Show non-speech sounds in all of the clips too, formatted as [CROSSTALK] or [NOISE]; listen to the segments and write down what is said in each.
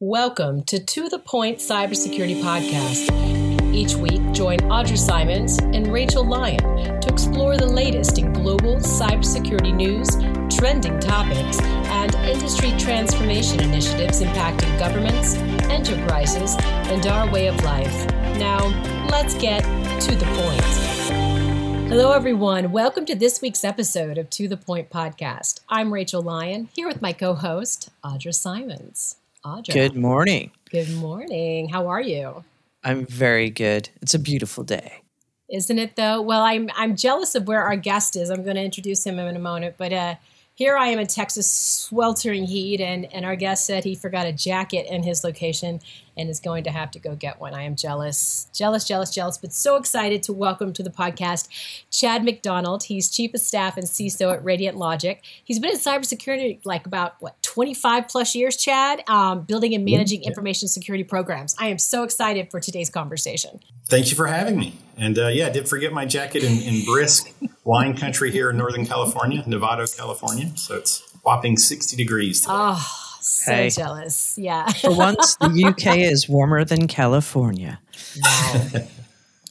Welcome to To The Point Cybersecurity Podcast. Each week, join Audra Simons and Rachel Lyon to explore the latest in global cybersecurity news, trending topics, and industry transformation initiatives impacting governments, enterprises, and our way of life. Now, let's get to the point. Hello, everyone. Welcome to this week's episode of To The Point Podcast. I'm Rachel Lyon, here with my co host, Audra Simons. Audra. Good morning. Good morning. How are you? I'm very good. It's a beautiful day. Isn't it though? Well, I'm I'm jealous of where our guest is. I'm going to introduce him in a moment, but uh, here I am in Texas, sweltering heat, and, and our guest said he forgot a jacket in his location and is going to have to go get one. I am jealous, jealous, jealous, jealous, but so excited to welcome to the podcast Chad McDonald. He's Chief of Staff and CISO at Radiant Logic. He's been in cybersecurity like about, what, 25 plus years, Chad, um, building and managing yeah. information security programs. I am so excited for today's conversation. Thank you for having me. And uh, yeah, I did forget my jacket in, in brisk [LAUGHS] wine country here in Northern California, Nevada, California. So it's whopping 60 degrees today. Oh, so hey. jealous. Yeah. For once, the [LAUGHS] UK is warmer than California. Wow.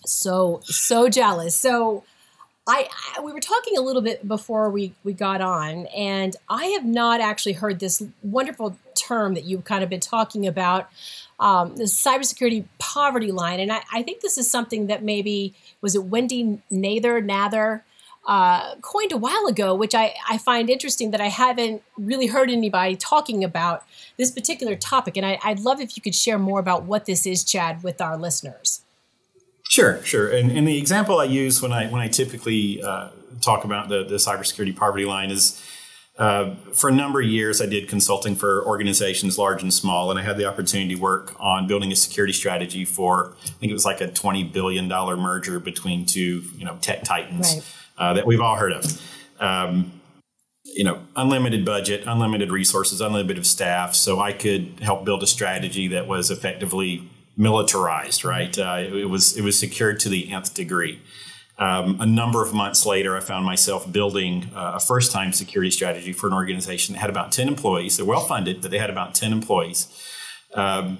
so, so jealous. So, I, I, we were talking a little bit before we, we got on, and I have not actually heard this wonderful term that you've kind of been talking about um, the cybersecurity poverty line. And I, I, think this is something that maybe was it Wendy Nather Nather uh, coined a while ago, which I, I find interesting that I haven't really heard anybody talking about this particular topic. And I, I'd love if you could share more about what this is, Chad, with our listeners. Sure, sure. And, and the example I use when I when I typically uh, talk about the, the cybersecurity poverty line is uh, for a number of years, I did consulting for organizations large and small, and I had the opportunity to work on building a security strategy for. I think it was like a twenty billion dollar merger between two, you know, tech titans right. Uh, that we've all heard of. Um, you know, unlimited budget, unlimited resources, unlimited staff, so I could help build a strategy that was effectively militarized. Right, uh, it was it was secured to the nth degree. Um, a number of months later, I found myself building uh, a first time security strategy for an organization that had about 10 employees. They're well funded, but they had about 10 employees. Um,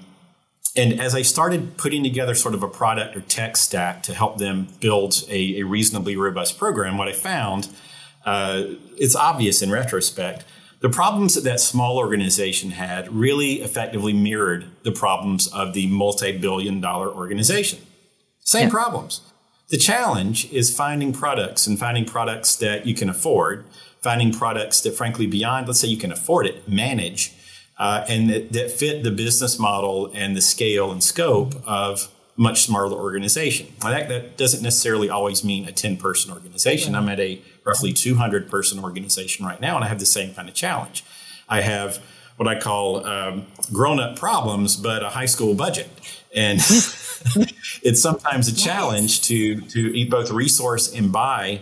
and as I started putting together sort of a product or tech stack to help them build a, a reasonably robust program, what I found, uh, it's obvious in retrospect, the problems that that small organization had really effectively mirrored the problems of the multi billion dollar organization. Same yeah. problems. The challenge is finding products and finding products that you can afford, finding products that, frankly, beyond, let's say you can afford it, manage, uh, and that, that, fit the business model and the scale and scope of much smaller organization. That, that doesn't necessarily always mean a 10 person organization. Right. I'm at a roughly 200 person organization right now, and I have the same kind of challenge. I have what I call um, grown up problems, but a high school budget. And [LAUGHS] it's sometimes a challenge to to eat both resource and buy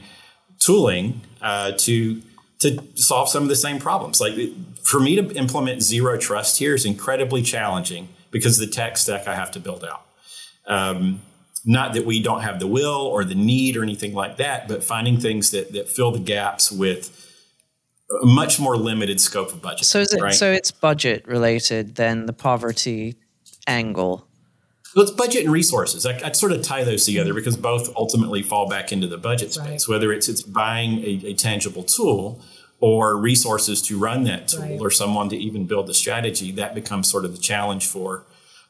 tooling uh, to to solve some of the same problems. Like for me to implement zero trust here is incredibly challenging because the tech stack I have to build out. Um, not that we don't have the will or the need or anything like that, but finding things that that fill the gaps with a much more limited scope of budget. So is it right? so it's budget related than the poverty angle? Well, it's budget and resources. I, would sort of tie those together because both ultimately fall back into the budget space. Right. Whether it's it's buying a, a, tangible tool or resources to run that tool right. or someone to even build the strategy, that becomes sort of the challenge for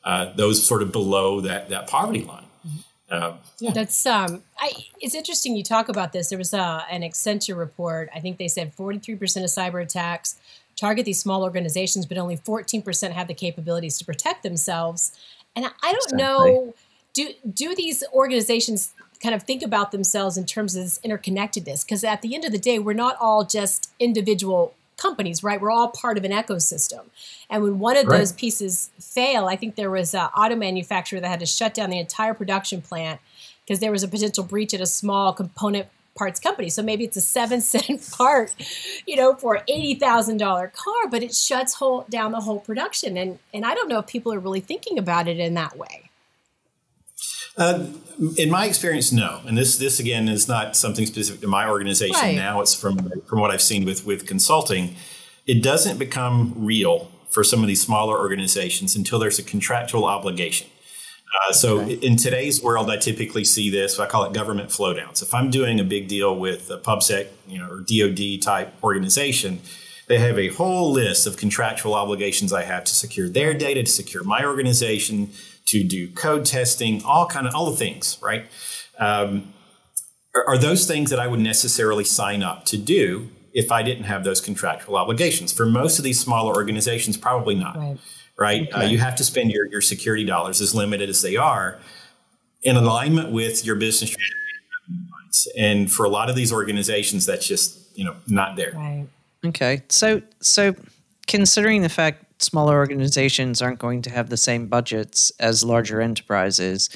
uh, those sort of below that that poverty line. Mm-hmm. Uh, yeah. That's um. I, it's interesting you talk about this. There was a, uh, an Accenture report. I think they said forty three percent of cyber attacks target these small organizations, but only fourteen percent have the capabilities to protect themselves. And I don't exactly. know do do these organizations kind of think about themselves in terms of this interconnectedness because at the end of the day we're not all just individual companies right we're all part of an ecosystem and when one of right. those pieces fail i think there was an auto manufacturer that had to shut down the entire production plant because there was a potential breach at a small component parts company. So maybe it's a seven [LAUGHS] cent part, you know, for eighty thousand dollar car, but it shuts whole down the whole production. And and I don't know if people are really thinking about it in that way. Uh, in my experience, no. And this this again is not something specific to my organization. Right. Now it's from from what I've seen with with consulting. It doesn't become real for some of these smaller organizations until there's a contractual obligation. Uh, so okay. in today's world, I typically see this. I call it government flowdowns. If I'm doing a big deal with a PubSec, you know, or DoD type organization, they have a whole list of contractual obligations I have to secure their data, to secure my organization, to do code testing, all kind of all the things, right? Um, are, are those things that I would necessarily sign up to do if I didn't have those contractual obligations? For most of these smaller organizations, probably not. Right right? Uh, okay. Uh, you have to spend your, your security dollars, as limited as they are, in alignment with your business strategy. And for a lot of these organizations, that's just you know not there. Right. Okay. So so considering the fact smaller organizations aren't going to have the same budgets as larger enterprises,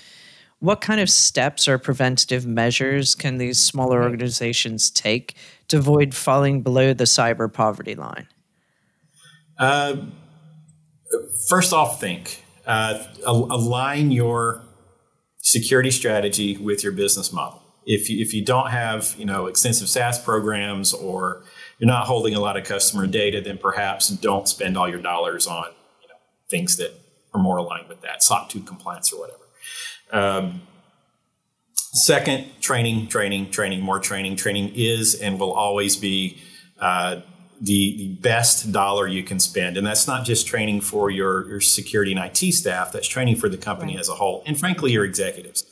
what kind of steps or preventative measures can these smaller organizations take to avoid falling below the cyber poverty line? Uh, first off, think uh, align your security strategy with your business model. If you, if you don't have you know extensive SaaS programs or you're not holding a lot of customer data, then perhaps don't spend all your dollars on you know, things that are more aligned with that, SOC 2 compliance or whatever. Um, second, training, training, training, more training. Training is and will always be uh, the, the best dollar you can spend. And that's not just training for your, your security and IT staff, that's training for the company right. as a whole, and frankly, your executives.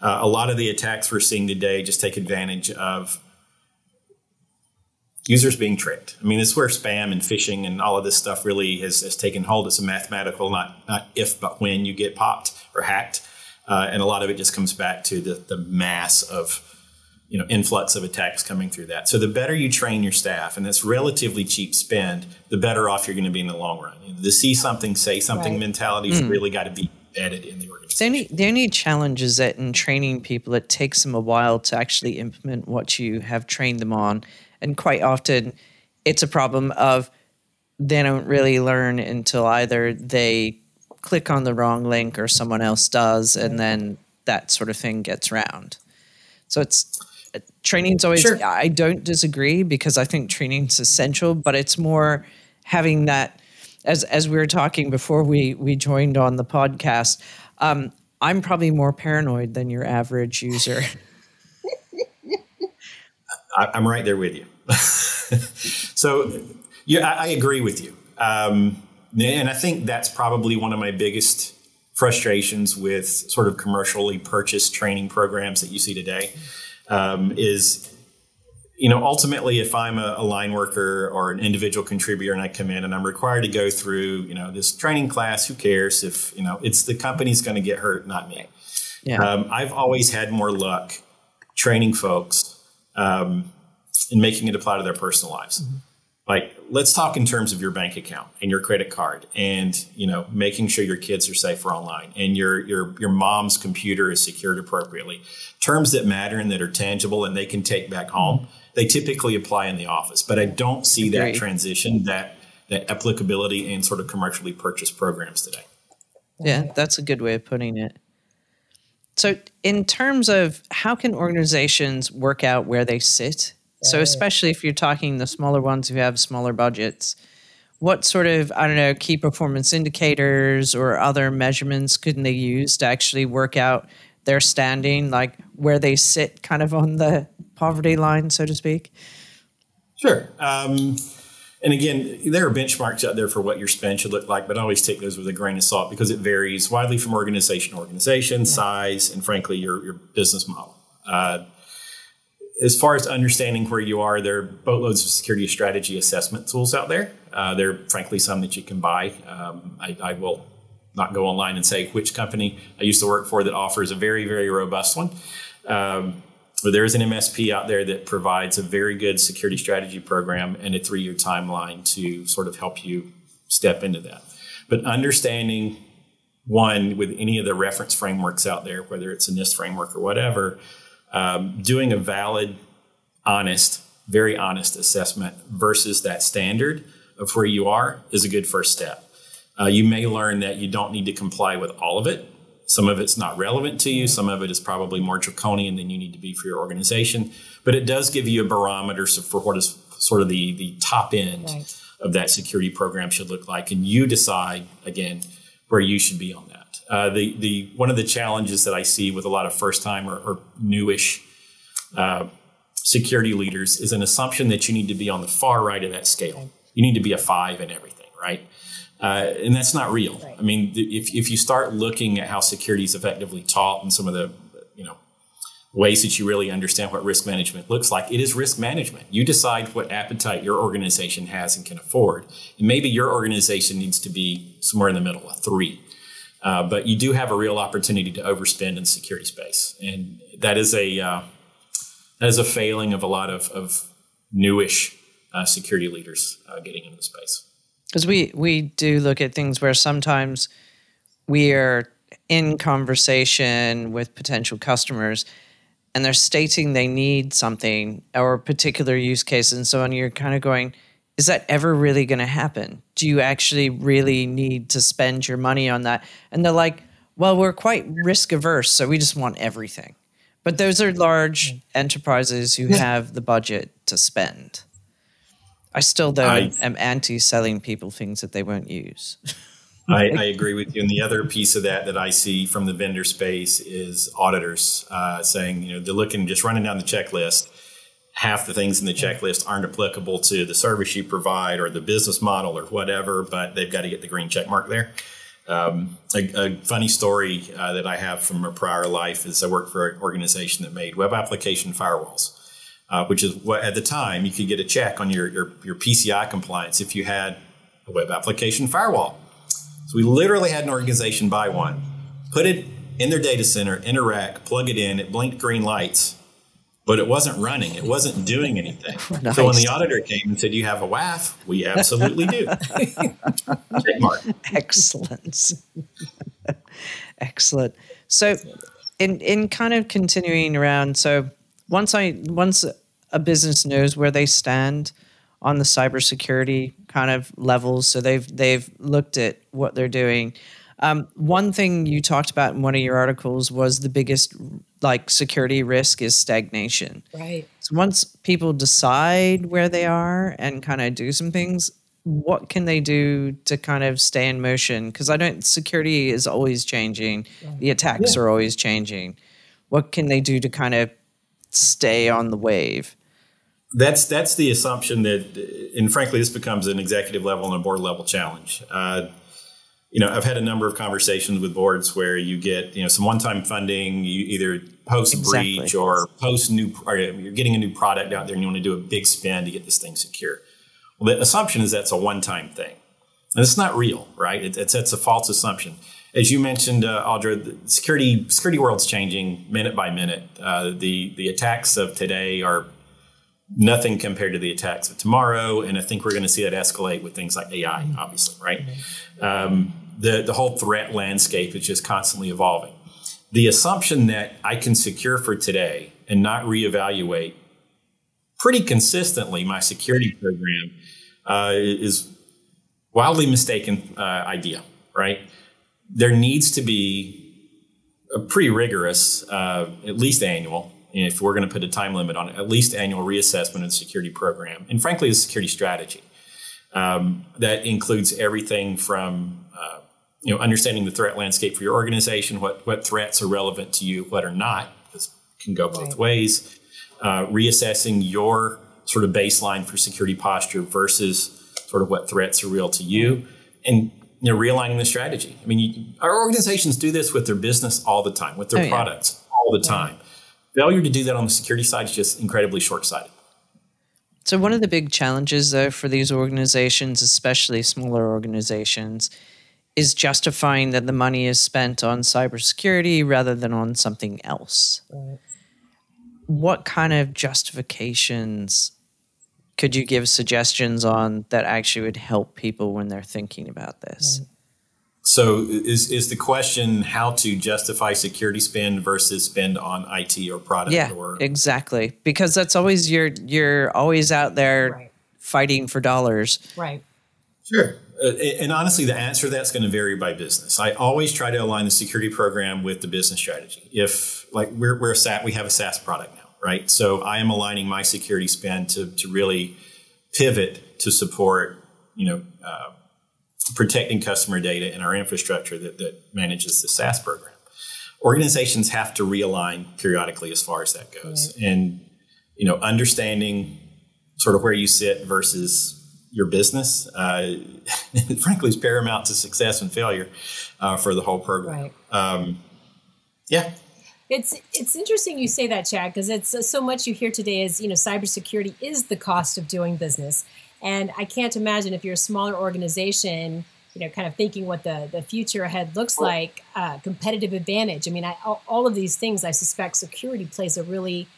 Uh, a lot of the attacks we're seeing today just take advantage of users being tricked. I mean, this is where spam and phishing and all of this stuff really has, has taken hold. It's a mathematical, not, not if, but when you get popped or hacked. Uh, and a lot of it just comes back to the, the mass of you know influx of attacks coming through that. So the better you train your staff, and that's relatively cheap spend, the better off you're going to be in the long run. The see something, say something right. mentality has mm. really got to be embedded in the organization. The only, the only challenge is that in training people, it takes them a while to actually implement what you have trained them on, and quite often, it's a problem of they don't really learn until either they click on the wrong link or someone else does, and then that sort of thing gets round. So it's training's always sure. I don't disagree because I think training's essential, but it's more having that as as we were talking before we we joined on the podcast. Um, I'm probably more paranoid than your average user. [LAUGHS] I, am right there with you. [LAUGHS] so, yeah, I, I, agree with you, um, and I think that's probably one of my biggest frustrations with sort of commercially purchased training programs that you see today um, is you know ultimately if i'm a, a, line worker or an individual contributor and i come in and i'm required to go through you know this training class who cares if you know it's the company's going to get hurt not me yeah. Um, i've always had more luck training folks um, and making it apply to their personal lives. Mm-hmm. Like let's talk in terms of your bank account and your credit card and you know making sure your kids are safer online and your your your mom's computer is secured appropriately. Terms that matter and that are tangible and they can take back home they typically apply in the office but i don't see that transition that that applicability in sort of commercially purchased programs today. Yeah that's a good way of putting it so in terms of how can organizations work out where they sit so especially if you're talking the smaller ones who have smaller budgets, what sort of I don't know key performance indicators or other measurements couldn't they use to actually work out their standing, like where they sit, kind of on the poverty line, so to speak? Sure. Um, and again, there are benchmarks out there for what your spend should look like, but I always take those with a grain of salt because it varies widely from organization to organization, yeah. size, and frankly, your, your business model. Uh, as far as understanding where you are, there are boatloads of security strategy assessment tools out there. Uh, there are frankly some that you can buy. Um, I, I, will not go online and say which company I used to work for that offers a very, very robust one. Um, but there is an MSP out there that provides a very good security strategy program and a three year timeline to sort of help you step into that. But understanding one with any of the reference frameworks out there, whether it's a NIST framework or whatever, um, doing a valid, honest, very honest assessment versus that standard of where you are is a good first step. Uh, you may learn that you don't need to comply with all of it. Some of it's not relevant to you. Some of it is probably more draconian than you need to be for your organization. But it does give you a barometer for what is sort of the, the top end right. of that security program should look like, and you decide again where you should be on that. Uh, the the one of the challenges that I see with a lot of first time or, or newish uh, security leaders is an assumption that you need to be on the far right of that scale. You need to be a five in everything, right? Uh, and that's not real. Right. I mean, if, if you start looking at how security is effectively taught and some of the you know ways that you really understand what risk management looks like, it is risk management. You decide what appetite your organization has and can afford. And maybe your organization needs to be somewhere in the middle, a three. Uh, but you do have a real opportunity to overspend in security space, and that is a uh, that is a failing of a lot of, of newish uh, security leaders uh, getting into the space because we we do look at things where sometimes we are in conversation with potential customers and they're stating they need something or a particular use case and so on you're kind of going is that ever really going to happen? Do you actually really need to spend your money on that? And they're like well we're quite risk averse so we just want everything. But those are large enterprises who have the budget to spend I still though I, am anti selling people things that they won't use. I, I, agree with you. And the other piece of that that I see from the vendor space is auditors uh, saying, you know, they're looking just running down the checklist. Half the things in the checklist aren't applicable to the service you provide or the business model or whatever, but they've got to get the green check mark there. Um, a, a, funny story uh, that I have from a prior life is I worked for an organization that made web application firewalls uh, which is what at the time you could get a check on your, your, your PCI compliance if you had a web application firewall. So we literally had an organization buy one, put it in their data center, in a rack, plug it in, it blinked green lights, but it wasn't running. It wasn't doing anything. Nice. [LAUGHS] So when the auditor came and said, "You have a WAF," we absolutely do. [LAUGHS] Check mark. Excellent. [LAUGHS] Excellent. So, in in kind of continuing around, so once I once a business knows where they stand on the cybersecurity kind of levels, so they've they've looked at what they're doing. Um, one thing you talked about in one of your articles was the biggest like security risk is stagnation. Right. So once people decide where they are and kind of do some things, what can they do to kind of stay in motion? Because I don't security is always changing. The attacks yeah. are always changing. What can they do to kind of stay on the wave. That's that's the assumption that, and frankly, this becomes an executive level and a board level challenge. Uh, you know, I've had a number of conversations with boards where you get you know some one time funding, you either post exactly. breach or post new, or you're getting a new product out there and you want to do a big spend to get this thing secure. Well, the assumption is that's a one time thing, and it's not real, right? It, it's it's a false assumption as you mentioned, uh, Audra, the security security world's changing minute by minute. Uh, the the attacks of today are nothing compared to the attacks of tomorrow, and I think we're going to see that escalate with things like AI, obviously, right? Um, the the whole threat landscape is just constantly evolving. The assumption that I can secure for today and not reevaluate pretty consistently my security program uh, is wildly mistaken uh, idea, right? There needs to be a pretty rigorous, uh, at least annual, if we're going to put a time limit on it, at least annual reassessment of the security program, and frankly, the security strategy. Um, that includes everything from uh, you know understanding the threat landscape for your organization, what what threats are relevant to you, what are not. This can go both right. ways. Uh, reassessing your sort of baseline for security posture versus sort of what threats are real to you, and you know, realigning the strategy. I mean, you, our organizations do this with their business all the time, with their oh, products yeah. all the time. Failure to do that on the security side is just incredibly short sighted. So, one of the big challenges, though, for these organizations, especially smaller organizations, is justifying that the money is spent on cybersecurity rather than on something else. Right. What kind of justifications could you give suggestions on that actually would help people when they're thinking about this? So is is the question how to justify security spend versus spend on IT or product? Yeah, or? exactly. Because that's always you're you're always out there right. fighting for dollars. Right. Sure. Uh, and honestly, the answer to that's going to vary by business. I always try to align the security program with the business strategy. If like we're we're a SaaS, we have a SaaS product now right? So I am aligning my security spend to, to really pivot to support you know, uh, protecting customer data in our infrastructure that, that manages the SaaS program. Organizations have to realign periodically as far as that goes, right. and you know, understanding sort of where you sit versus your business, uh, [LAUGHS] frankly, is paramount to success and failure uh, for the whole program. Right. Um, yeah. It's it's interesting you say that, Chad, because it's uh, so much you hear today is you know cybersecurity is the cost of doing business, and I can't imagine if you're a smaller organization, you know, kind of thinking what the the future ahead looks like, uh, competitive advantage. I mean, I, all, all of these things, I suspect security plays a really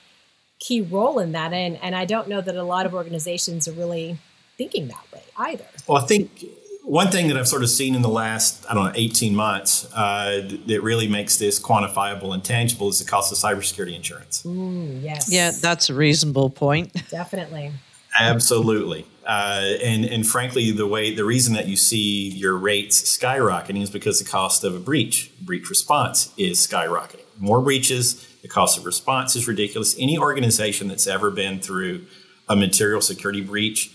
key role in that, and and I don't know that a lot of organizations are really thinking that way either. Well, I think one thing that I've sort of seen in the last, I don't know, 18 months uh, that really makes this quantifiable and tangible is the cost of cybersecurity insurance. Mm, yes. Yeah, that's a reasonable point. [LAUGHS] Definitely. Absolutely. Uh, and, and frankly, the way the reason that you see your rates skyrocketing is because the cost of a breach, breach response, is skyrocketing. More breaches, the cost of response is ridiculous. Any organization that's ever been through a material security breach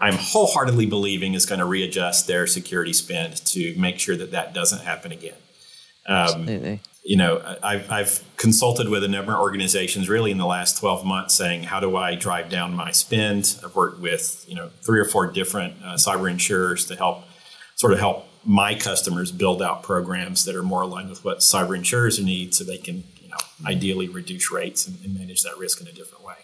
I'm wholeheartedly believing is going to readjust their security spend to make sure that that doesn't happen again. Um, Absolutely. You know, I've, I've consulted with a number of organizations really in the last 12 months saying, how do I drive down my spend? I've worked with, you know, three or four different uh, cyber insurers to help sort of help my customers build out programs that are more aligned with what cyber insurers need so they can, you know, ideally reduce rates and, and manage that risk in a different way.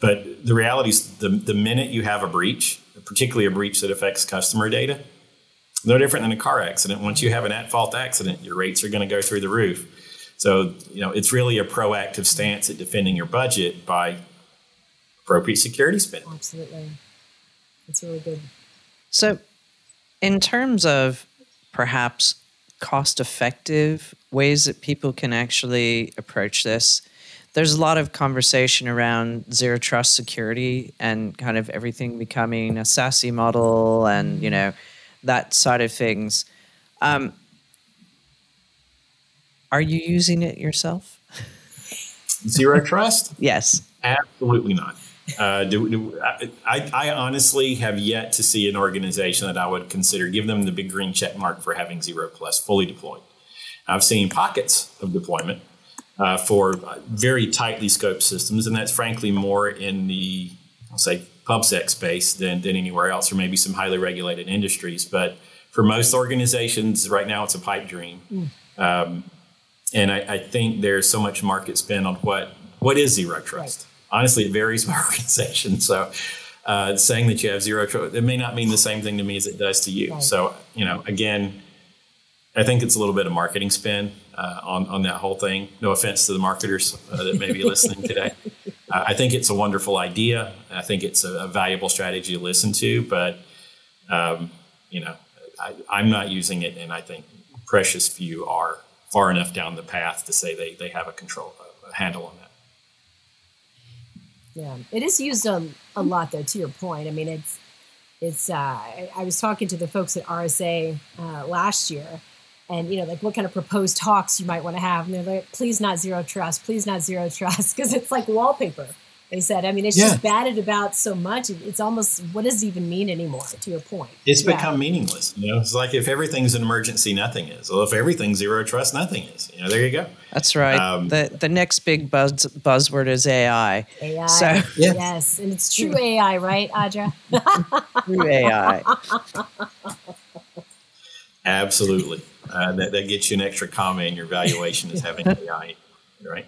But the reality is, the, the minute you have a breach, particularly a breach that affects customer data, no different than a car accident. Once you have an at fault accident, your rates are going to go through the roof. So, you know, it's really a proactive stance at defending your budget by appropriate security spending. Absolutely. That's really good. So, in terms of perhaps cost effective ways that people can actually approach this, there's a lot of conversation around zero trust security and kind of everything becoming a SASE model and you know that side of things. Um, are you using it yourself? [LAUGHS] Zero trust? yes. Absolutely not. Uh, do, do, I, I, honestly have yet to see an organization that I would consider give them the big green check mark for having zero trust fully deployed. I've seen pockets of deployment uh, for very tightly scoped systems, and that's frankly more in the I'll say PubSec space than, than anywhere else, or maybe some highly regulated industries. But for most organizations, right now it's a pipe dream. Mm. Um, and I, I, think there's so much market spend on what what is zero trust. Right. Honestly, it varies by [LAUGHS] organization. So uh, saying that you have zero trust, it may not mean the same thing to me as it does to you. Right. So you know, again, I think it's a little bit of marketing spin uh, on on that whole thing. No offense to the marketers uh, that may be listening today. [LAUGHS] Uh, I think it's a wonderful idea. I think it's a, a valuable strategy to listen to, but um, you know, I, am not using it, and I think precious few are far enough down the path to say they they have a control a handle on that. Yeah, it is used a, a lot though. To your point, I mean, it's it's. Uh, I, I was talking to the folks at RSA uh, last year and you know like what kind of proposed talks you might want to have and they're like please not zero trust please not zero trust [LAUGHS] because it's like wallpaper they said. I mean it's yeah. just batted about so much it's almost what does it even mean anymore to your point? It's yeah. become meaningless you know? It's like if everything's an emergency nothing is. Well if everything's zero trust nothing is you know? There you go. That's right. Um, the the next big buzz buzzword is ai ai so, [LAUGHS] yeah. yes and it's true ai right audra true ai [LAUGHS] absolutely uh, that, that gets you an extra comma in your valuation is having [LAUGHS] AI, right?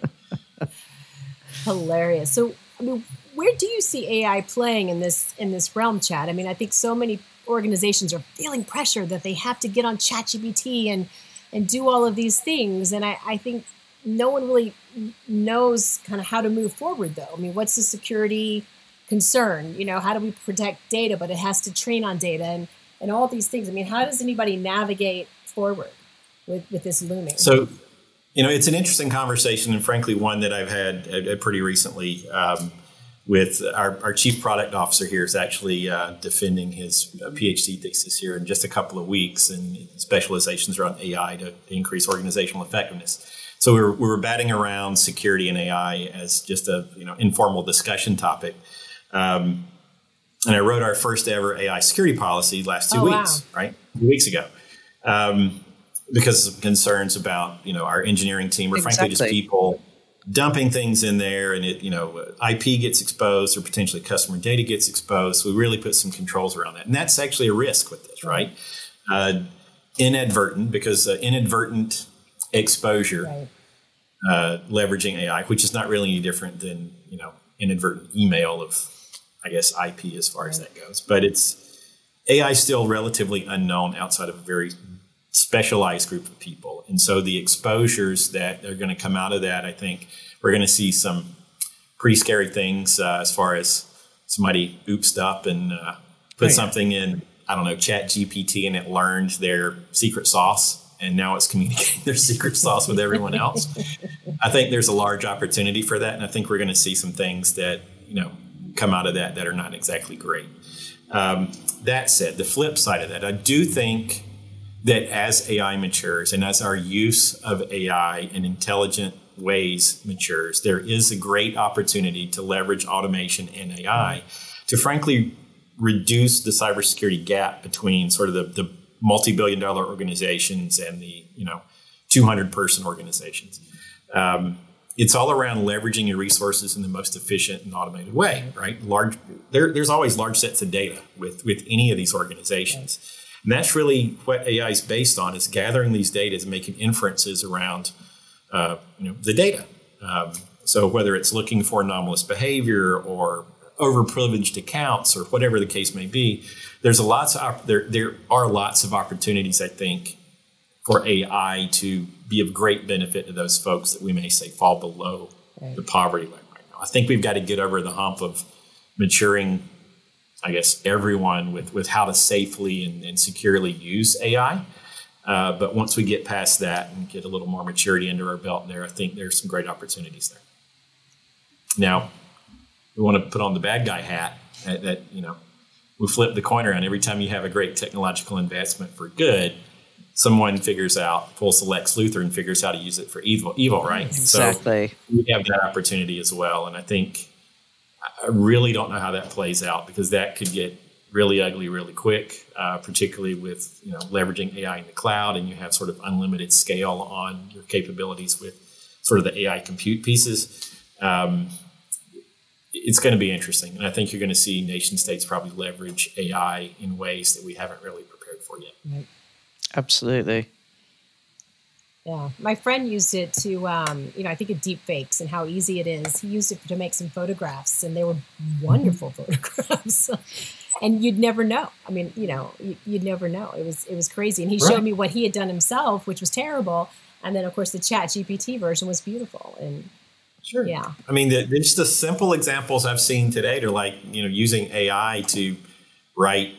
Hilarious. So, I mean, where do you see AI playing in this in this realm, Chad? I mean, I think so many organizations are feeling pressure that they have to get on ChatGPT and and do all of these things, and I, I think no one really knows kind of how to move forward. Though, I mean, what's the security concern? You know, how do we protect data, but it has to train on data and and all these things. I mean, how does anybody navigate forward with, with this looming? So, you know, it's an interesting conversation, and frankly, one that I've had uh, pretty recently um, with our, our, chief product officer here is actually uh, defending his uh, PhD thesis here in just a couple of weeks, and specializations around AI to increase organizational effectiveness. So we were, we were batting around security and AI as just a you know informal discussion topic. Um, and I wrote our first ever AI security policy last two oh, weeks, wow. right? Two weeks ago. Um, because of concerns about you know our engineering team or exactly. frankly just people dumping things in there and it you know ip gets exposed or potentially customer data gets exposed so we really put some controls around that and that's actually a risk with this right uh, inadvertent because uh, inadvertent exposure right. uh, leveraging ai which is not really any different than you know inadvertent email of i guess ip as far right. as that goes but it's ai is still relatively unknown outside of a very specialized group of people. And so the exposures that are going to come out of that, I think we're going to see some pretty scary things uh, as far as somebody oopsed up and uh, put right. something in, I don't know, Chat GPT and it learned their secret sauce. And now it's [LAUGHS] communicating their secret sauce with everyone else. I think there's a large opportunity for that. And I think we're going to see some things that, you know, come out of that that are not exactly great. Um, that said, the flip side of that, I do think that as AI matures and as our use of AI in intelligent ways matures, there is a great opportunity to leverage automation and AI to frankly reduce the cybersecurity gap between sort of the, the multi-billion dollar organizations and the you know 200 person organizations. Um, it's all around leveraging your resources in the most efficient and automated way, right? Large, there, there's always large sets of data with with any of these organizations. And that's really what AI is based on: is gathering these data and making inferences around uh, you know, the data. Um, so whether it's looking for anomalous behavior or overprivileged accounts or whatever the case may be, there's a lots of there there are lots of opportunities I think for AI to be of great benefit to those folks that we may say fall below right. the poverty line right now. I think we've got to get over the hump of maturing I guess, everyone with, with how to safely and, and securely use AI. Uh, but once we get past that and get a little more maturity under our belt there, I think there's some great opportunities there. Now, we want to put on the bad guy hat that, that you know, we flip the coin around. Every time you have a great technological advancement for good, someone figures out, pulls the Lex Luthor and figures out how to use it for evil, evil right? Exactly. So we have that opportunity as well. And I think I really don't know how that plays out because that could get really ugly really quick, uh, particularly with you know leveraging AI in the cloud and you have sort of unlimited scale on your capabilities with sort of the AI compute pieces. Um, it's going to be interesting, and I think you're going to see nation states probably leverage AI in ways that we haven't really prepared for yet. Absolutely. Yeah, my friend used it to, um, you know, I think of deep fakes and how easy it is. He used it to make some photographs, and they were wonderful mm-hmm. photographs. [LAUGHS] and you'd never know. I mean, you know, you'd never know. It was it was crazy. And he right. showed me what he had done himself, which was terrible. And then, of course, the Chat GPT version was beautiful. And sure, yeah. I mean, the, just the simple examples I've seen today are like you know using AI to write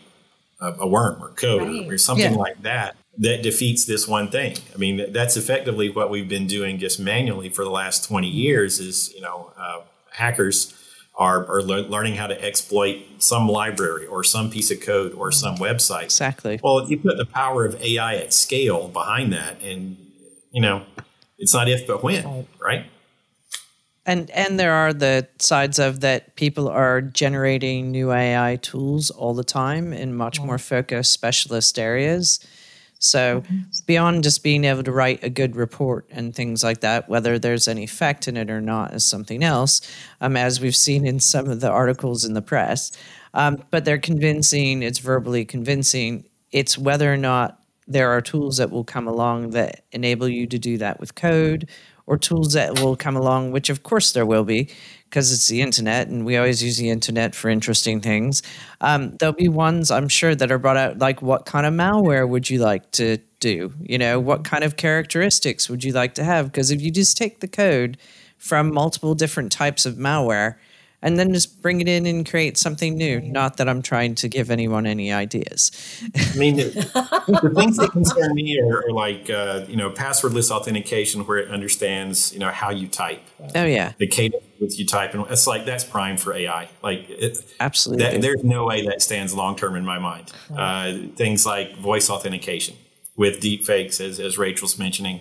a, a worm or code right. or, or, something yeah. like that that defeats this one thing. I mean, that's effectively what we've been doing just manually for the last 20 years is, you know, uh, hackers are, are le- learning how to exploit some library or some piece of code or some website. Exactly. Well, you put the power of AI at scale behind that and, you know, it's not if but when, right? And and there are the sides of that people are generating new AI tools all the time in much more focused specialist areas so mm-hmm. beyond just being able to write a good report and things like that, whether there's any fact in it or not is something else, um, as we've seen in some of the articles in the press. Um, but they're convincing, it's verbally convincing. It's whether or not there are tools that will come along that enable you to do that with code or tools that will come along, which of course there will be, because it's the internet and we always use the internet for interesting things. Um, there'll be ones I'm sure that are brought out like what kind of malware would you like to do? You know, what kind of characteristics would you like to have? Because if you just take the code from multiple different types of malware, and then just bring it in and create something new. Not that I'm trying to give anyone any ideas. I mean, the, the things that concern me are, are like uh, you know passwordless authentication, where it understands you know how you type. Oh yeah, the cadence with you type, and it's like that's prime for AI. Like it, absolutely, that, there's no way that stands long term in my mind. Uh, things like voice authentication with deep fakes, as as Rachel's mentioning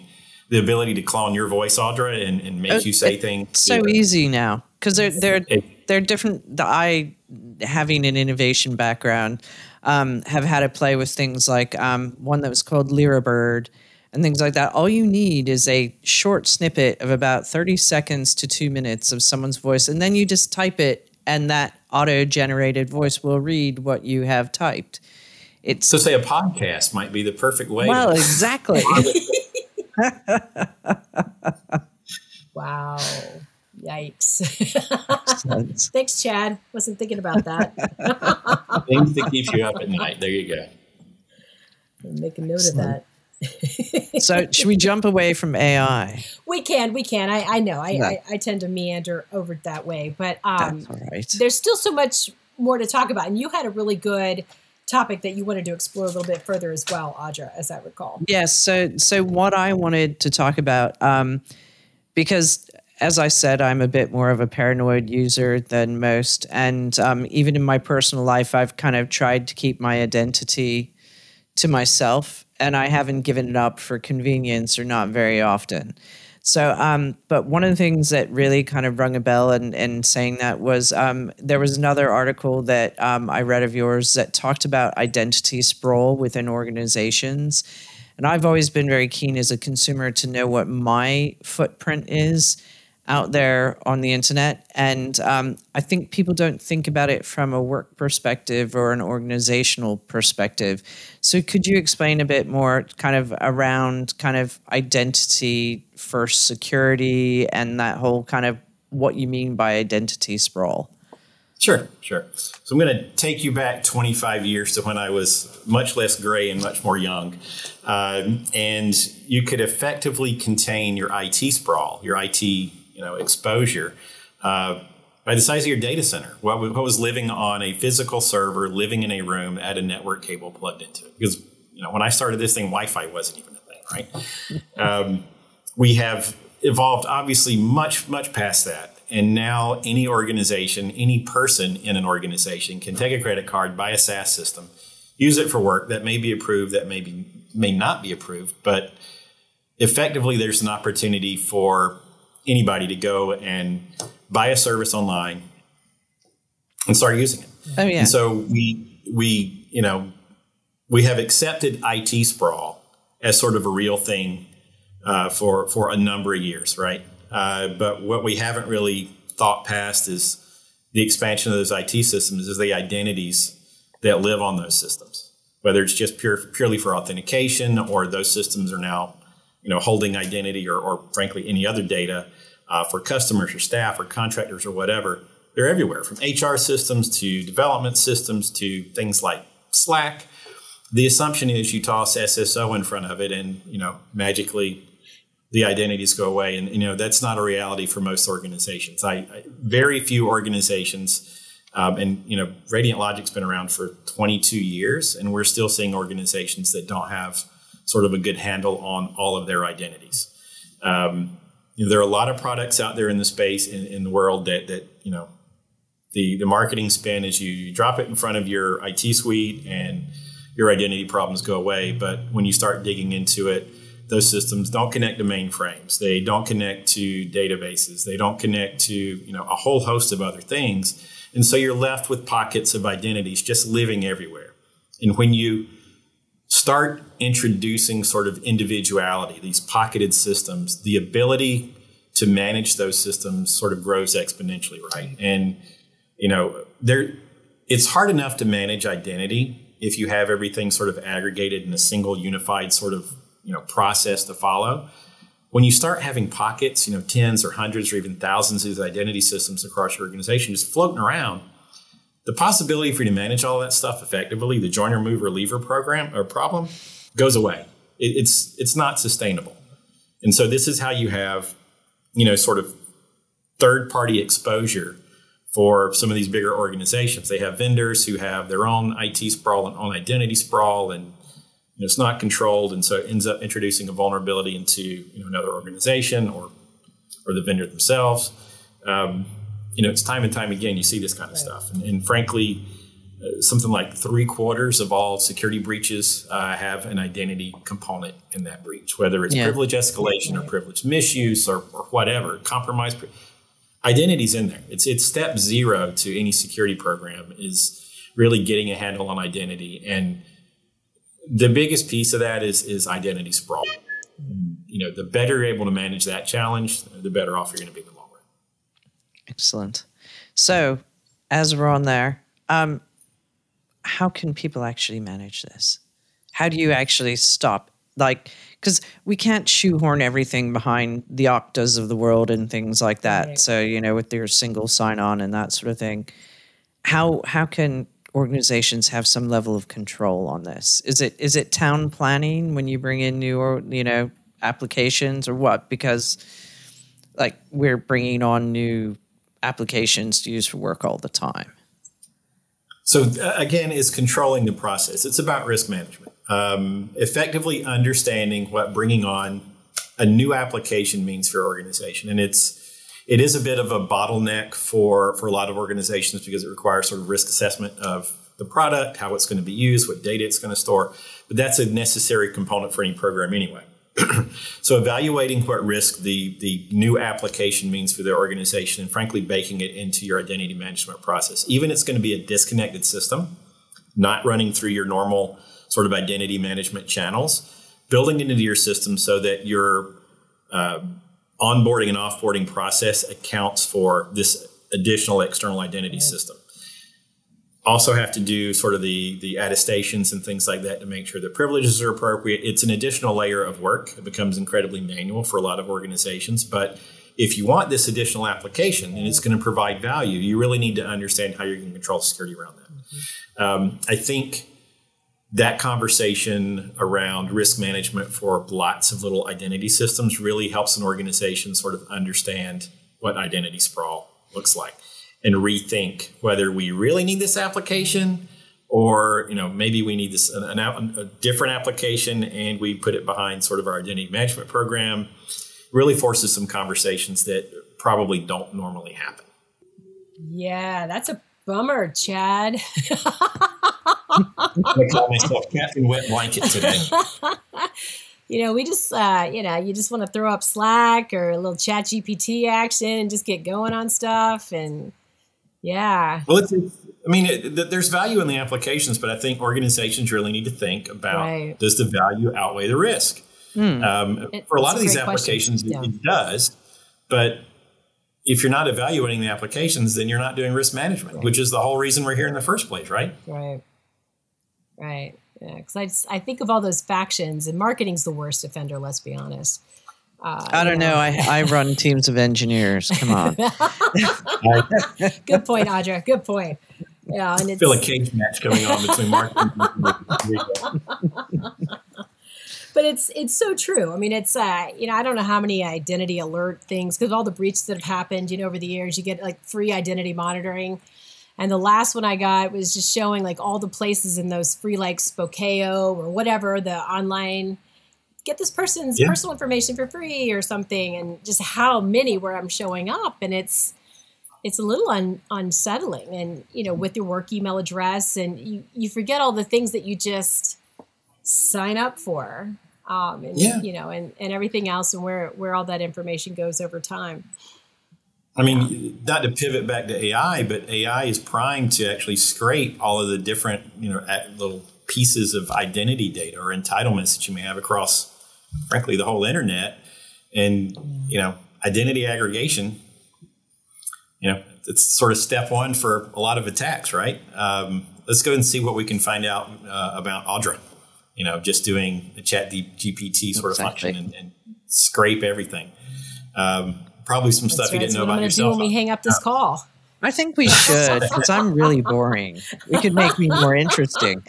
the ability to clone your voice, Audra, and, and make you say things. so easy now because they're they're they're different. The I having an innovation background, um, have had to play with things like um, one that was called Lyrebird and things like that. All you need is a short snippet of about 30 seconds to two minutes of someone's voice, and then you just type it, and that auto generated voice will read what you have typed. It's so say a podcast might be the perfect way. Well, [LAUGHS] exactly. wow. Yikes. [LAUGHS] Thanks, Chad. Wasn't thinking about that. [LAUGHS] Things to keep you up at night. There you go. Make a note Excellent. of that. [LAUGHS] so should we jump away from AI? We can, we can. I, I know. I, no. I, I, tend to meander over that way, but um, there's still so much more to talk about. And you had a really good topic that you wanted to explore a little bit further as well, Audra, as I recall. Yes. So, so what I wanted to talk about, um, because as I said, I'm a bit more of a paranoid user than most, and um, even in my personal life, I've kind of tried to keep my identity to myself and I haven't given it up for convenience or not very often. So, um, but one of the things that really kind of rung a bell in, in saying that was um, there was another article that um, I read of yours that talked about identity sprawl within organizations. And I've always been very keen as a consumer to know what my footprint is out there on the internet. And um, I think people don't think about it from a work perspective or an organizational perspective. So could you explain a bit more kind of around kind of identity first security and that whole kind of what you mean by identity sprawl? Sure, sure. So I'm going to take you back 25 years to when I was much less gray and much more young. Uh, and you could effectively contain your IT sprawl, your IT you know exposure uh, by the size of your data center. What, what, was living on a physical server, living in a room, at a network cable plugged into it. Because you know when I started this thing, Wi-Fi wasn't even a thing, right? [LAUGHS] um, we have evolved obviously much much past that. And now any organization, any person in an organization can take a credit card, buy a SaaS system, use it for work that may be approved, that may be may not be approved, but effectively there's an opportunity for anybody to go and buy a service online and start using it. Oh yeah. And so we we you know we have accepted IT sprawl as sort of a real thing uh, for for a number of years, right? Uh, but what we haven't really thought past is the expansion of those IT systems is the identities that live on those systems, whether it's just pure, purely for authentication or those systems are now you know, holding identity or, or frankly any other data uh, for customers or staff or contractors or whatever. They're everywhere, from HR systems to development systems to things like Slack. The assumption is you toss SSO in front of it, and you know magically the identities go away. And you know that's not a reality for most organizations. I, I very few organizations. Um, and you know, Radiant Logic's been around for 22 years, and we're still seeing organizations that don't have sort of a good handle on all of their identities. Um, you know, there are a lot of products out there in the space in, in the world that that you know the the marketing spin is you, you drop it in front of your IT suite and your identity problems go away. But when you start digging into it, those systems don't connect to mainframes. They don't connect to databases. They don't connect to you know a whole host of other things. And so you're left with pockets of identities just living everywhere. And when you start introducing sort of individuality, these pocketed systems, the ability to manage those systems sort of grows exponentially, right? And you know, there it's hard enough to manage identity if you have everything sort of aggregated in a single unified sort of, you know, process to follow. When you start having pockets, you know, tens or hundreds or even thousands of these identity systems across your organization just floating around, the possibility for you to manage all that stuff effectively, the joiner mover leaver program or problem, goes away. It, it's it's not sustainable. And so this is how you have, you know, sort of third party exposure for some of these bigger organizations. They have vendors who have their own IT sprawl and own identity sprawl, and you know, it's not controlled, and so it ends up introducing a vulnerability into you know, another organization or or the vendor themselves. Um, you know, it's time and time again you see this kind of right. stuff. And, and frankly, uh, something like three quarters of all security breaches uh, have an identity component in that breach, whether it's yeah. privilege escalation or privilege misuse or, or whatever, compromise. identity's in there. It's it's step zero to any security program is really getting a handle on identity. And the biggest piece of that is is identity sprawl. You know, the better you're able to manage that challenge, the better off you're going to be in the long run. Excellent. So, as we're on there, um, how can people actually manage this? How do you actually stop? Like, because we can't shoehorn everything behind the Oktas of the world and things like that. Right. So, you know, with their single sign on and that sort of thing, how how can organizations have some level of control on this? Is it is it town planning when you bring in new or you know applications or what? Because like we're bringing on new applications to use for work all the time. So uh, again, it's controlling the process. It's about risk management, um, effectively understanding what bringing on a new application means for your organization, and it's it is a bit of a bottleneck for for a lot of organizations because it requires sort of risk assessment of the product, how it's going to be used, what data it's going to store. But that's a necessary component for any program anyway. [CLEARS THROAT] so evaluating what risk the the new application means for their organization and frankly baking it into your identity management process. Even it's going to be a disconnected system not running through your normal sort of identity management channels building it into your system so that your uh, onboarding and offboarding process accounts for this additional external identity system also have to do sort of the the attestations and things like that to make sure the privileges are appropriate. It's an additional layer of work. It becomes incredibly manual for a lot of organizations, but if you want this additional application and it's going to provide value, you really need to understand how you're going to control security around that. Mm-hmm. Um, I think that conversation around risk management for lots of little identity systems really helps an organization sort of understand what identity sprawl looks like and rethink whether we really need this application or you know maybe we need this an, an, a different application and we put it behind sort of our identity management program. Really forces some conversations that probably don't normally happen. Yeah that's a bummer chad. [LAUGHS] I call myself captain wet blanket today. [LAUGHS] You know, we just, uh, you know, you just want to throw up Slack or a little Chat GPT action and just get going on stuff. And yeah. Well, it's, it's I mean, it, there's value in the applications, but I think organizations really need to think about right. does the value outweigh the risk? Hmm. Um, it, for a lot of these applications, yeah. it, does, but if you're not evaluating the applications, then you're not doing risk management, right. which is the whole reason we're here in the first place, right? Right. Right. Yeah, because I, just, I think of all those factions, and marketing's the worst offender. Let's be honest. Uh, I don't know. know. I, I run [LAUGHS] teams of engineers. Come on. [LAUGHS] Good point, Audra. Good point. Yeah, and it's, feel a cage match going on between Mark. [LAUGHS] but it's it's so true. I mean, it's uh, you know I don't know how many identity alert things because all the breaches that have happened, you know, over the years, you get like free identity monitoring. And the last one I got was just showing like all the places in those free like Spokeo or whatever the online get this person's yeah. personal information for free or something and just how many where i'm showing up and it's it's a little un, unsettling and you know with your work email address and you, you forget all the things that you just sign up for um, and yeah. you know and, and everything else and where where all that information goes over time I mean, not to pivot back to AI, but AI is primed to actually scrape all of the different, you know, little pieces of identity data or entitlements that you may have across, frankly, the whole internet. And, you know, identity aggregation, you know, it's sort of step one for a lot of attacks, right? Um, let's go and see what we can find out uh, about Audra. You know, just doing a chat GPT sort of function and, and, scrape everything. Um, probably some That's stuff right. you didn't know about yourself. when we hang up this uh, call. I think we should because I'm really boring. We could make me more interesting.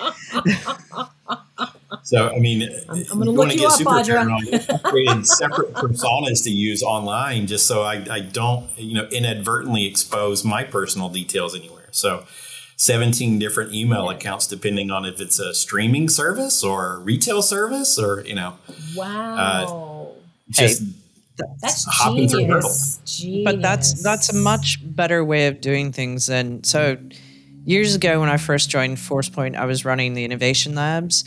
So, I mean, I'm, I'm going to look you up, Audra. creating separate personas to use online just so I, I don't, you know, inadvertently expose my personal details anywhere. So, 17 different email accounts depending on if it's a streaming service or retail service or, you know. Wow. Uh, just. Hey that's genius. genius. But that's that's a much better way of doing things than so. Years ago, when I first joined ForcePoint, I was running the innovation labs,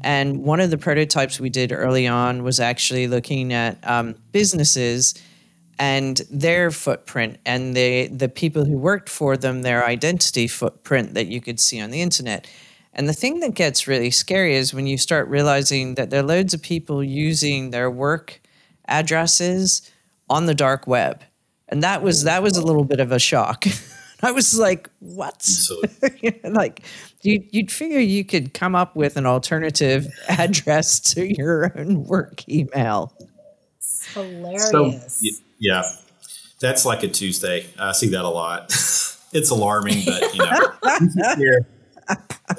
and one of the prototypes we did early on was actually looking at um, businesses and their footprint and the the people who worked for them their identity footprint that you could see on the internet and the thing that gets really scary is when you start realizing that there are loads of people using their work addresses on the dark web. And that was that was a little bit of a shock. [LAUGHS] I was like what? [LAUGHS] Like you, you'd figure you could come up with an alternative [LAUGHS] address to your own work email. It's hilarious. so, yeah, that's like a Tuesday. I see that a lot. it's alarming, but you know,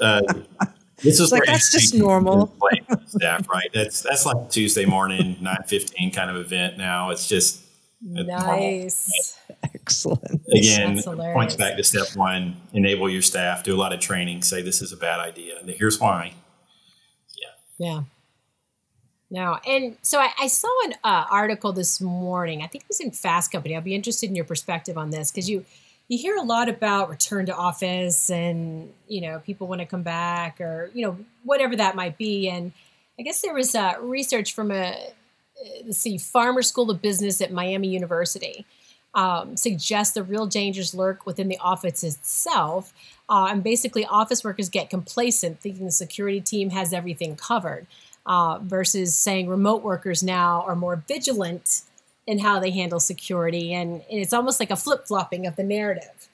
uh, this is like that's just normal. Staff, [LAUGHS] right? That's that's like Tuesday morning, [LAUGHS] nine fifteen kind of event. Now it's just nice, excellent. Again, points back to step one: enable your staff, do a lot of training, say this is a bad idea, and here's why. Yeah, yeah. No, and so I, I saw an uh, article this morning. I think it was in Fast Company. I'll be interested in your perspective on this because you you hear a lot about return to office and you know people want to come back or you know whatever that might be. And I guess there was uh, research from a uh, let's see Farmer School of Business at Miami University um, suggests the real dangers lurk within the office itself. Uh, and basically, office workers get complacent, thinking the security team has everything covered uh, versus saying remote workers now are more vigilant in how they handle security. And, and it's almost like a flip flopping of the narrative.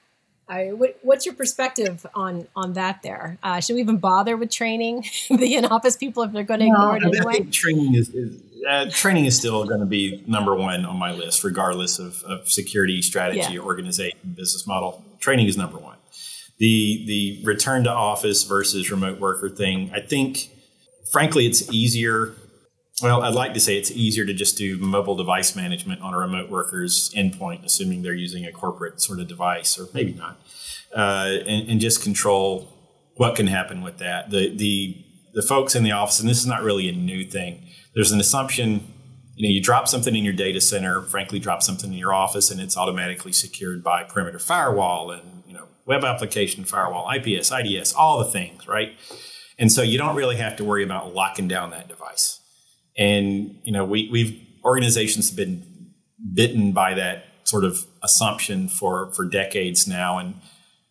I, what, what's your perspective on on that? There, uh, should we even bother with training [LAUGHS] the in office people if they're going to no, ignore it anyway? I think training is, is uh, training is still going to be number one on my list, regardless of, of security strategy, yeah. organization, business model. Training is number one. The the return to office versus remote worker thing, I think frankly, it's easier. Well, I'd like to say it's easier to just do mobile device management on a remote worker's endpoint, assuming they're using a corporate sort of device, or maybe not, uh, and, and, just control what can happen with that. The the the folks in the office, and this is not really a new thing. There's an assumption, you know, you drop something in your data center, frankly, drop something in your office, and it's automatically secured by perimeter firewall and you know web application firewall, IPS, IDS, all the things, right? And so you don't really have to worry about locking down that device. And, you know, we, we've, organizations have been bitten by that sort of assumption for, for decades now. And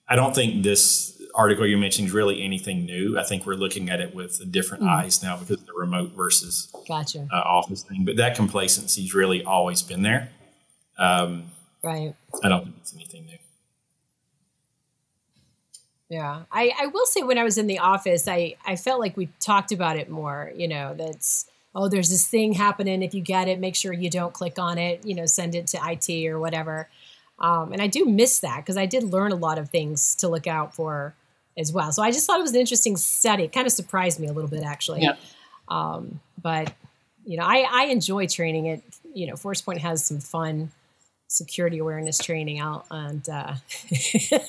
I don't think this article you mentioned is really anything new. I think we're looking at it with different mm. eyes now because of the remote versus gotcha. uh, office thing. But that complacency's really always been there. Um, right. I don't think it's anything new. Yeah. I, I will say when I was in the office, I, I felt like we talked about it more, you know, that's, oh, there's this thing happening. If you get it, make sure you don't click on it, you know, send it to IT or whatever. Um, and I do miss that because I did learn a lot of things to look out for as well. So I just thought it was an interesting study. It kind of surprised me a little bit, actually. Yeah. Um, but, you know, I, I enjoy training it. You know, ForcePoint has some fun security awareness training out and uh, [LAUGHS]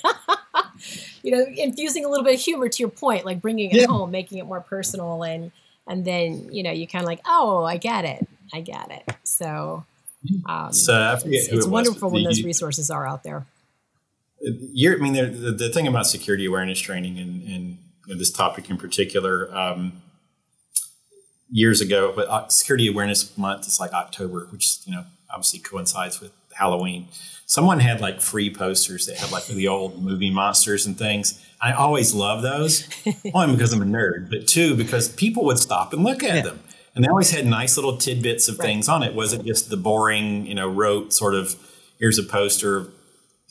you know infusing a little bit of humor to your point like bringing it yeah. home making it more personal and and then you know you kind of like oh i get it. I get it. So um, so I forget it's, it's it wonderful when those resources are out there. You're, I mean, the, the, thing about security awareness training and, and you know, this topic in particular, um, years ago, but uh, Security Awareness Month is like October, which you know obviously coincides with Halloween. Someone had like free posters that had like the old movie monsters and things. I always love those. [LAUGHS] One because I'm a nerd, but two because people would stop and look at yeah. them, and they always had nice little tidbits of right. things on it. it. Wasn't just the boring, you know, rote sort of here's a poster,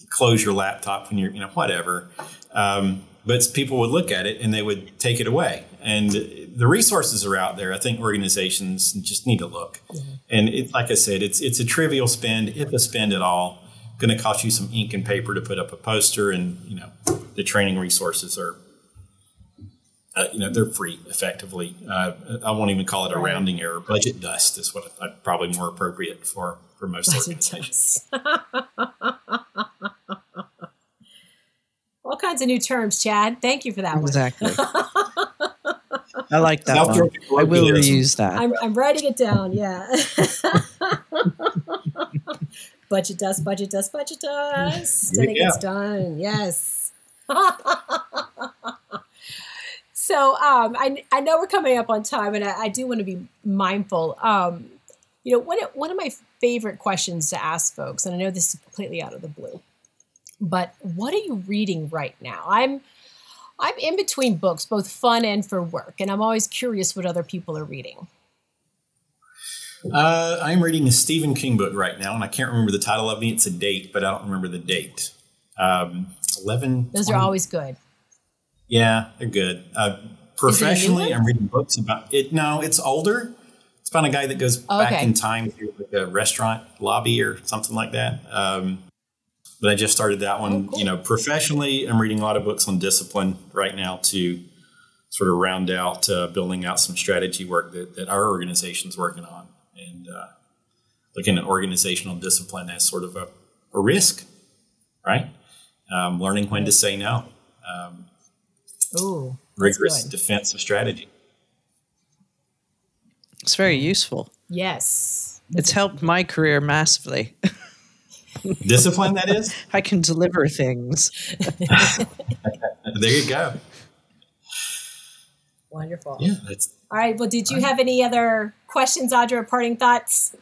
close your laptop when you're, you know, whatever. Um, but people would look at it and they would take it away. And the resources are out there. I think organizations just need to look. Mm-hmm. And it, like I said, it's it's a trivial spend, if a spend at all. Going to cost you some ink and paper to put up a poster, and you know the training resources are. Uh, you know they're free effectively. Uh, I won't even call it a rounding error. Budget dust is what I, probably more appropriate for for most Budget organizations. [LAUGHS] All kinds of new terms, Chad. Thank you for that one. exactly. [LAUGHS] I like that one. I will reuse that. I'm, I'm writing it down. Yeah. [LAUGHS] budget dust, budget dust, budget dust. [LAUGHS] And it gets done. Yes. [LAUGHS] so um, I, I know we're coming up on time, and I, I do want to be mindful. Um, you know, one of, one of my favorite questions to ask folks, and I know this is completely out of the blue, but what are you reading right now? I'm I'm in between books, both fun and for work, and I'm always curious what other people are reading. Uh, I'm reading a Stephen King book right now, and I can't remember the title of it. It's a date, but I don't remember the date. Um, Eleven. Those 20, are always good. Yeah, they're good. Uh, professionally, I'm reading books about it. No, it's older. It's about a guy that goes oh, back in time to like a restaurant lobby or something like that. Um, but I just started that one. Oh, cool. You know, professionally, I'm reading a lot of books on discipline right now to sort of round out uh, building out some strategy work that, that our organization's working on and uh, looking at organizational discipline as sort of a, a risk, right? Um, learning when to say no. Um, Ooh, rigorous defensive strategy. It's very useful. Yes. It's helped my career massively. [LAUGHS] Discipline, that is? I can deliver things. [LAUGHS] there you go. Wonderful. Yeah, that's. All right. Well, did you have any other questions, Audra, or parting thoughts?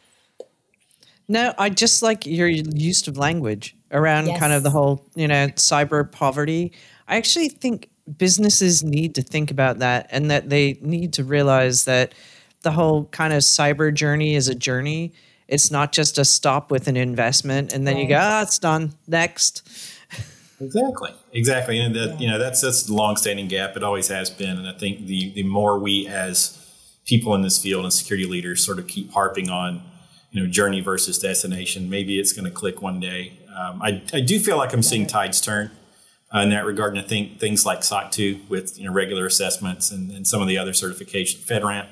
No, I just like your use of language around yes. kind of the whole, you know, cyber poverty. I actually think businesses need to think about that and that they need to realize that the whole kind of cyber journey is a journey. It's not just a stop with an investment and then right. you go, ah, it's done. Next. Exactly. Exactly. And that, you know, that's that's the long-standing gap. It always has been. And I think the the more we as people in this field and security leaders sort of keep harping on, you know, journey versus destination, maybe it's going to click one day. Um, I, I do feel like I'm seeing tides turn uh, in that regard. And I think things like SOC 2 with, you know, regular assessments and, and some of the other certification, FedRAMP,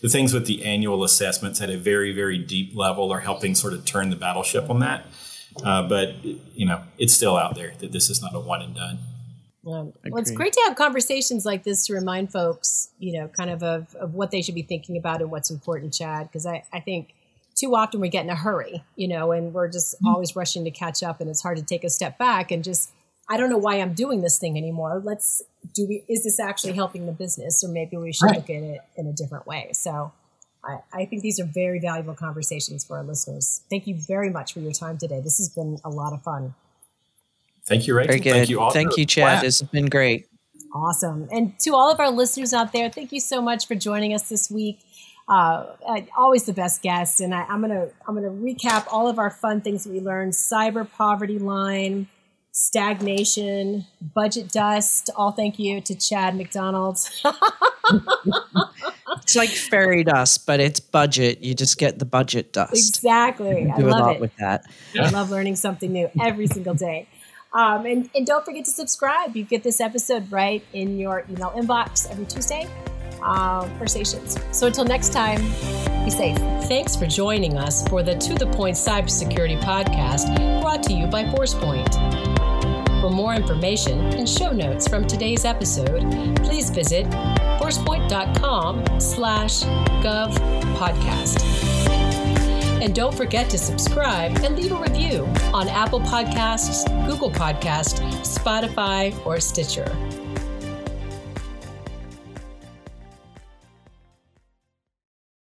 the things with the annual assessments at a very, very deep level are helping sort of turn the battleship on that. Uh, but you know, it's still out there that this is not a one and done. well, it's great to have conversations like this to remind folks, you know, kind of, of of what they should be thinking about and what's important, Chad. Because I, I think too often we get in a hurry, you know, and we're just mm-hmm. always rushing to catch up, and it's hard to take a step back and just, I don't know why I'm doing this thing anymore. Let's do we is this actually helping the business, or maybe we should right. look at it in a different way. So I, I think these are very valuable conversations for our listeners. Thank you very much for your time today. This has been a lot of fun. Thank you, Rachel. Very good. Thank you, all. Thank you, Chad. This has been great. Awesome. And to all of our listeners out there, thank you so much for joining us this week. Uh, always the best guests, and I, am gonna I'm gonna recap all of our fun things we learned: cyber poverty line, stagnation, budget dust. All thank you to Chad McDonald. [LAUGHS] it's like fairy dust, but it's budget. You just get the budget dust. Exactly. I love it. with that. I love learning something new every single day. Um, and, and don't forget to subscribe. You get this episode right in your email inbox every Tuesday um, for. So until next time, be safe. Thanks for joining us for the To The Point Cybersecurity Podcast brought to you by ForcePoint. For more information and show notes from today's episode, please visit forcepoint.com slash gov podcast. And don't forget to subscribe and leave a review on Apple Podcasts, Google Podcasts, Spotify, or Stitcher.